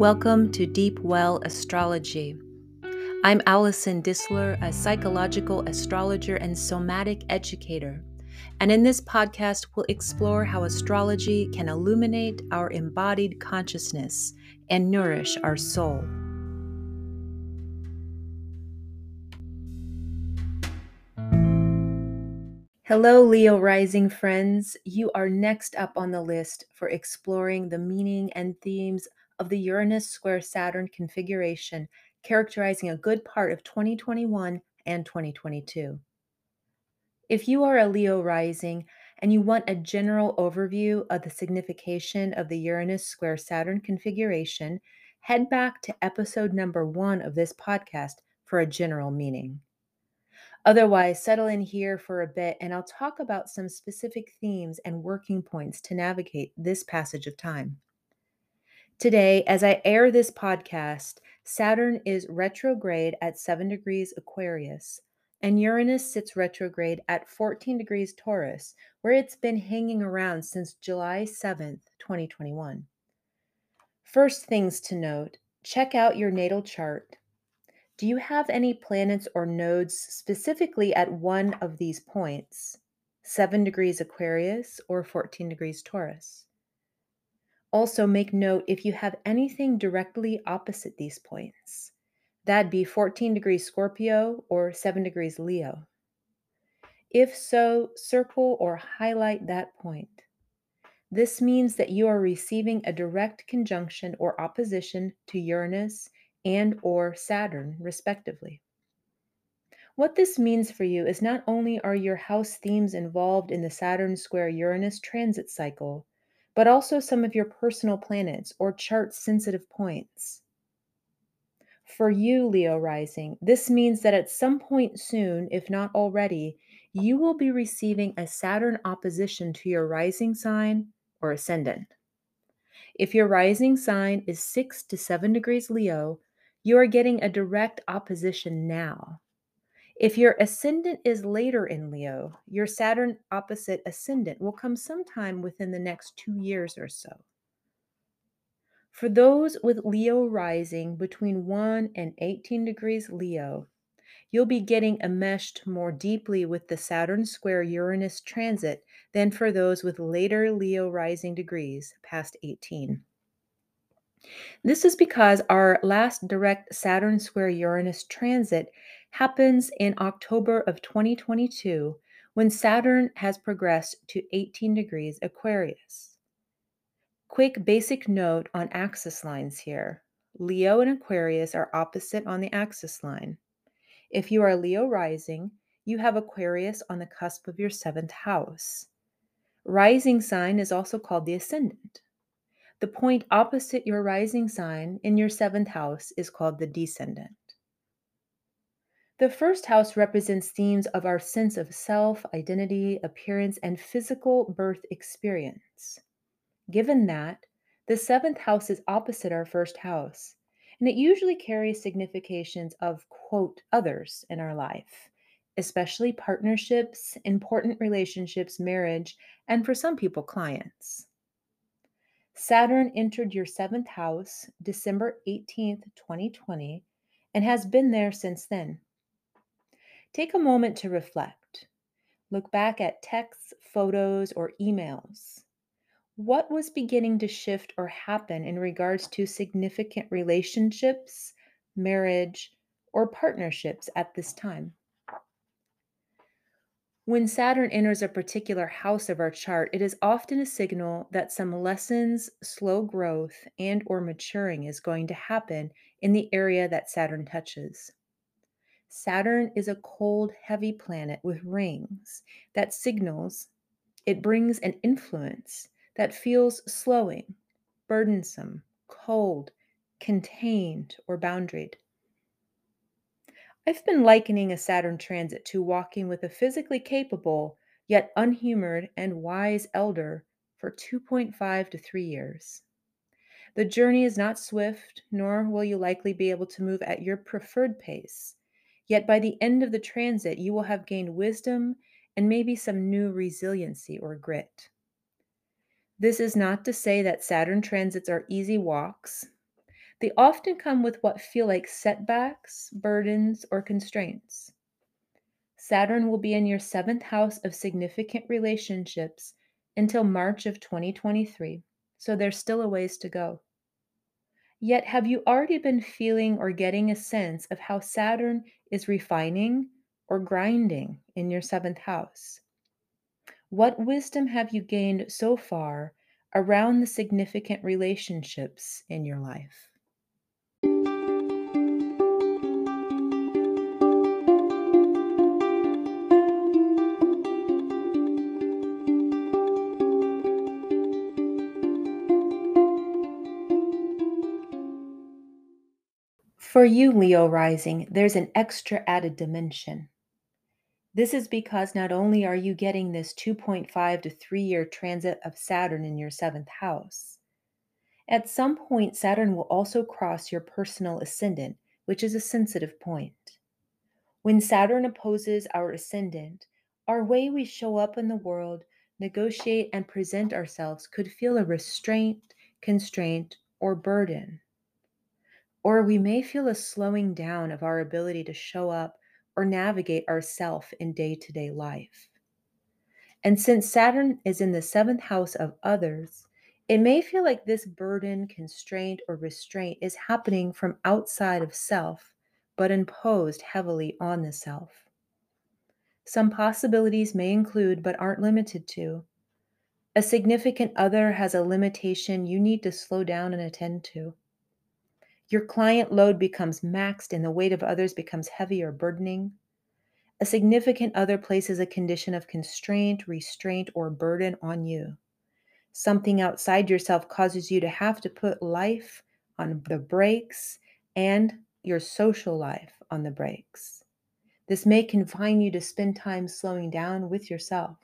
Welcome to Deep Well Astrology. I'm Allison Disler, a psychological astrologer and somatic educator. And in this podcast, we'll explore how astrology can illuminate our embodied consciousness and nourish our soul. Hello, Leo rising friends. You are next up on the list for exploring the meaning and themes of the Uranus square Saturn configuration, characterizing a good part of 2021 and 2022. If you are a Leo rising and you want a general overview of the signification of the Uranus square Saturn configuration, head back to episode number one of this podcast for a general meaning. Otherwise, settle in here for a bit and I'll talk about some specific themes and working points to navigate this passage of time. Today, as I air this podcast, Saturn is retrograde at 7 degrees Aquarius, and Uranus sits retrograde at 14 degrees Taurus, where it's been hanging around since July 7th, 2021. First things to note check out your natal chart. Do you have any planets or nodes specifically at one of these points, 7 degrees Aquarius or 14 degrees Taurus? Also, make note if you have anything directly opposite these points. That'd be 14 degrees Scorpio or 7 degrees Leo. If so, circle or highlight that point. This means that you are receiving a direct conjunction or opposition to Uranus and or Saturn respectively. What this means for you is not only are your house themes involved in the Saturn square Uranus transit cycle, but also some of your personal planets or chart sensitive points. For you, Leo rising, this means that at some point soon, if not already, you will be receiving a Saturn opposition to your rising sign or ascendant. If your rising sign is 6 to 7 degrees Leo, you are getting a direct opposition now. If your ascendant is later in Leo, your Saturn opposite ascendant will come sometime within the next two years or so. For those with Leo rising between 1 and 18 degrees Leo, you'll be getting enmeshed more deeply with the Saturn square Uranus transit than for those with later Leo rising degrees past 18. This is because our last direct Saturn square Uranus transit happens in October of 2022 when Saturn has progressed to 18 degrees Aquarius. Quick basic note on axis lines here Leo and Aquarius are opposite on the axis line. If you are Leo rising, you have Aquarius on the cusp of your seventh house. Rising sign is also called the ascendant. The point opposite your rising sign in your seventh house is called the descendant. The first house represents themes of our sense of self, identity, appearance, and physical birth experience. Given that, the seventh house is opposite our first house, and it usually carries significations of, quote, others in our life, especially partnerships, important relationships, marriage, and for some people, clients. Saturn entered your seventh house December 18th, 2020, and has been there since then. Take a moment to reflect. Look back at texts, photos, or emails. What was beginning to shift or happen in regards to significant relationships, marriage, or partnerships at this time? When Saturn enters a particular house of our chart, it is often a signal that some lessons, slow growth, and or maturing is going to happen in the area that Saturn touches. Saturn is a cold, heavy planet with rings that signals it brings an influence that feels slowing, burdensome, cold, contained, or boundaried. I've been likening a Saturn transit to walking with a physically capable, yet unhumored and wise elder for 2.5 to 3 years. The journey is not swift, nor will you likely be able to move at your preferred pace Yet by the end of the transit, you will have gained wisdom and maybe some new resiliency or grit. This is not to say that Saturn transits are easy walks. They often come with what feel like setbacks, burdens, or constraints. Saturn will be in your seventh house of significant relationships until March of 2023, so there's still a ways to go. Yet, have you already been feeling or getting a sense of how Saturn is refining or grinding in your seventh house? What wisdom have you gained so far around the significant relationships in your life? For you, Leo rising, there's an extra added dimension. This is because not only are you getting this 2.5 to 3 year transit of Saturn in your seventh house, at some point, Saturn will also cross your personal ascendant, which is a sensitive point. When Saturn opposes our ascendant, our way we show up in the world, negotiate, and present ourselves could feel a restraint, constraint, or burden. Or we may feel a slowing down of our ability to show up or navigate ourself in day to day life. And since Saturn is in the seventh house of others, it may feel like this burden, constraint, or restraint is happening from outside of self, but imposed heavily on the self. Some possibilities may include, but aren't limited to, a significant other has a limitation you need to slow down and attend to. Your client load becomes maxed and the weight of others becomes heavy or burdening. A significant other places a condition of constraint, restraint, or burden on you. Something outside yourself causes you to have to put life on the brakes and your social life on the brakes. This may confine you to spend time slowing down with yourself.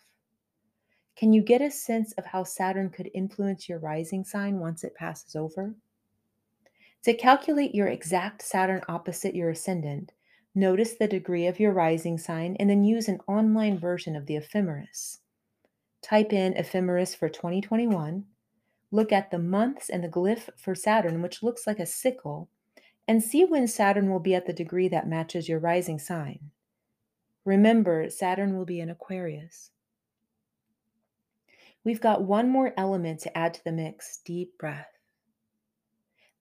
Can you get a sense of how Saturn could influence your rising sign once it passes over? To calculate your exact Saturn opposite your ascendant, notice the degree of your rising sign and then use an online version of the ephemeris. Type in ephemeris for 2021, look at the months and the glyph for Saturn, which looks like a sickle, and see when Saturn will be at the degree that matches your rising sign. Remember, Saturn will be in Aquarius. We've got one more element to add to the mix deep breath.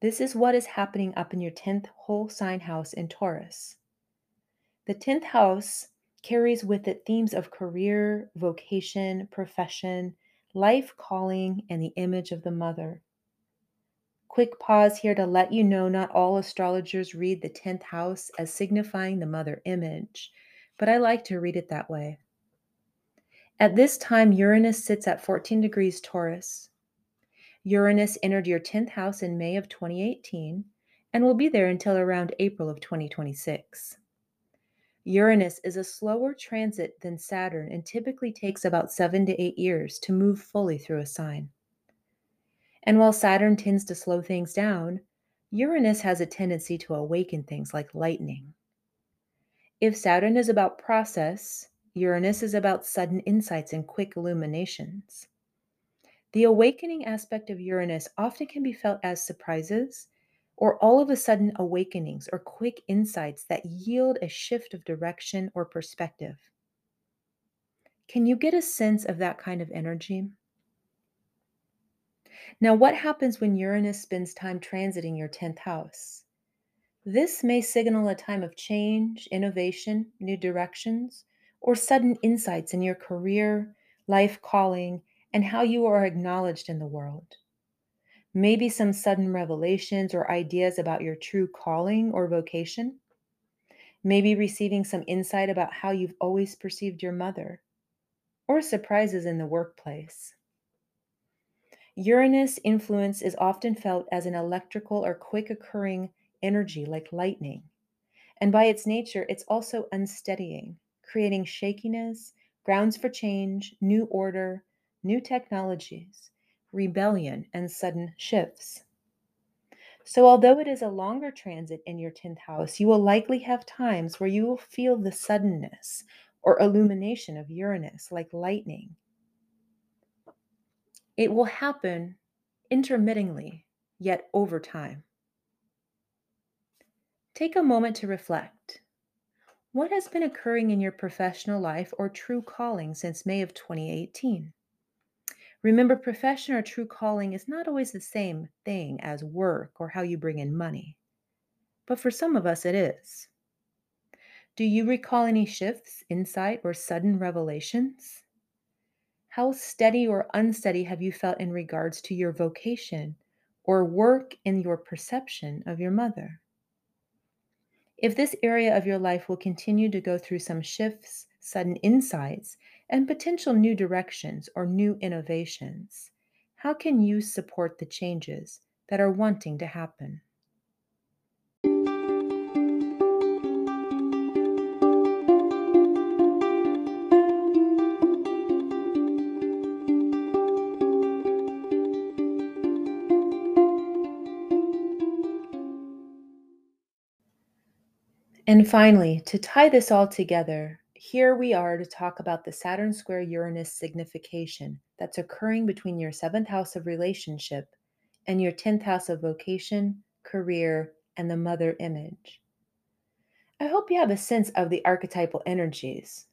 This is what is happening up in your 10th whole sign house in Taurus. The 10th house carries with it themes of career, vocation, profession, life calling, and the image of the mother. Quick pause here to let you know not all astrologers read the 10th house as signifying the mother image, but I like to read it that way. At this time, Uranus sits at 14 degrees Taurus, Uranus entered your 10th house in May of 2018 and will be there until around April of 2026. Uranus is a slower transit than Saturn and typically takes about seven to eight years to move fully through a sign. And while Saturn tends to slow things down, Uranus has a tendency to awaken things like lightning. If Saturn is about process, Uranus is about sudden insights and quick illuminations. The awakening aspect of Uranus often can be felt as surprises or all of a sudden awakenings or quick insights that yield a shift of direction or perspective. Can you get a sense of that kind of energy? Now, what happens when Uranus spends time transiting your 10th house? This may signal a time of change, innovation, new directions, or sudden insights in your career, life calling, and how you are acknowledged in the world. Maybe some sudden revelations or ideas about your true calling or vocation. Maybe receiving some insight about how you've always perceived your mother, or surprises in the workplace. Uranus influence is often felt as an electrical or quick occurring energy like lightning. And by its nature, it's also unsteadying, creating shakiness, grounds for change, new order, new technologies, rebellion, and sudden shifts. So, although it is a longer transit in your 10th house, you will likely have times where you will feel the suddenness or illumination of Uranus like lightning. It will happen intermittently, yet over time. Take a moment to reflect. What has been occurring in your professional life or true calling since May of 2018? Remember, profession or true calling is not always the same thing as work or how you bring in money. But for some of us, it is. Do you recall any shifts, insight, or sudden revelations? How steady or unsteady have you felt in regards to your vocation or work in your perception of your mother? If this area of your life will continue to go through some shifts, sudden insights, and potential new directions or new innovations, how can you support the changes that are wanting to happen? And finally, to tie this all together, here we are to talk about the Saturn square Uranus signification that's occurring between your seventh house of relationship and your 10th house of vocation, career, and the mother image. I hope you have a sense of the archetypal energies.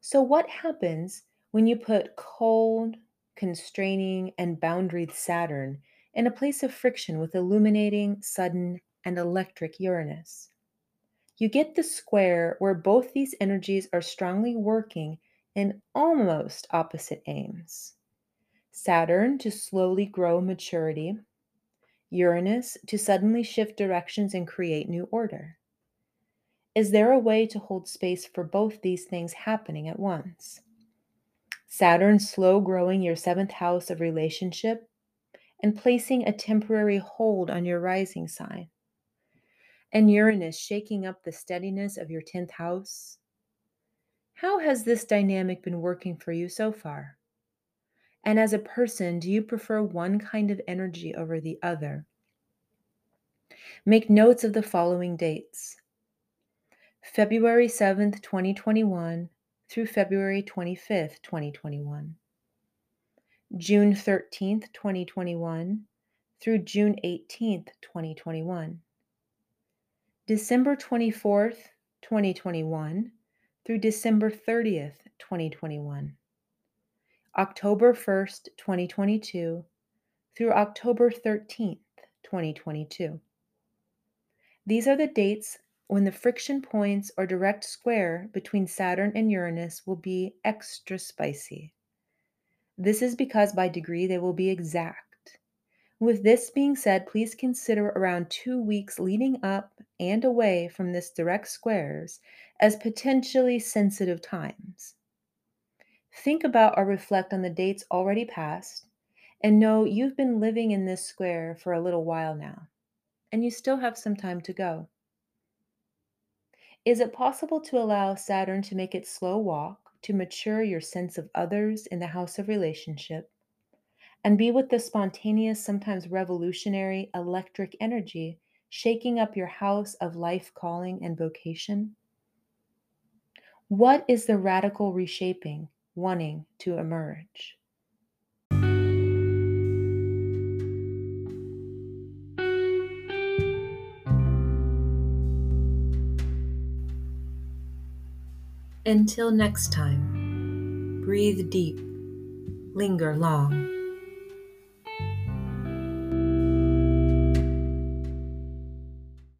So, what happens when you put cold, constraining, and boundaried Saturn in a place of friction with illuminating, sudden, and electric Uranus. You get the square where both these energies are strongly working in almost opposite aims. Saturn to slowly grow maturity, Uranus to suddenly shift directions and create new order. Is there a way to hold space for both these things happening at once? Saturn slow growing your seventh house of relationship and placing a temporary hold on your rising sign and Uranus shaking up the steadiness of your 10th house? How has this dynamic been working for you so far? And as a person, do you prefer one kind of energy over the other? Make notes of the following dates February 7th, 2021 through February 25th, 2021. June 13th, 2021 through June 18th, 2021. December 24th, 2021 through December 30th, 2021. October 1st, 2022 through October 13th, 2022. These are the dates when the friction points or direct square between Saturn and Uranus will be extra spicy. This is because by degree they will be exact with this being said, please consider around two weeks leading up and away from this direct squares as potentially sensitive times. Think about or reflect on the dates already passed and know you've been living in this square for a little while now, and you still have some time to go. Is it possible to allow Saturn to make its slow walk to mature your sense of others in the house of relationship and be with the spontaneous, sometimes revolutionary electric energy shaking up your house of life, calling, and vocation? What is the radical reshaping wanting to emerge? Until next time, breathe deep, linger long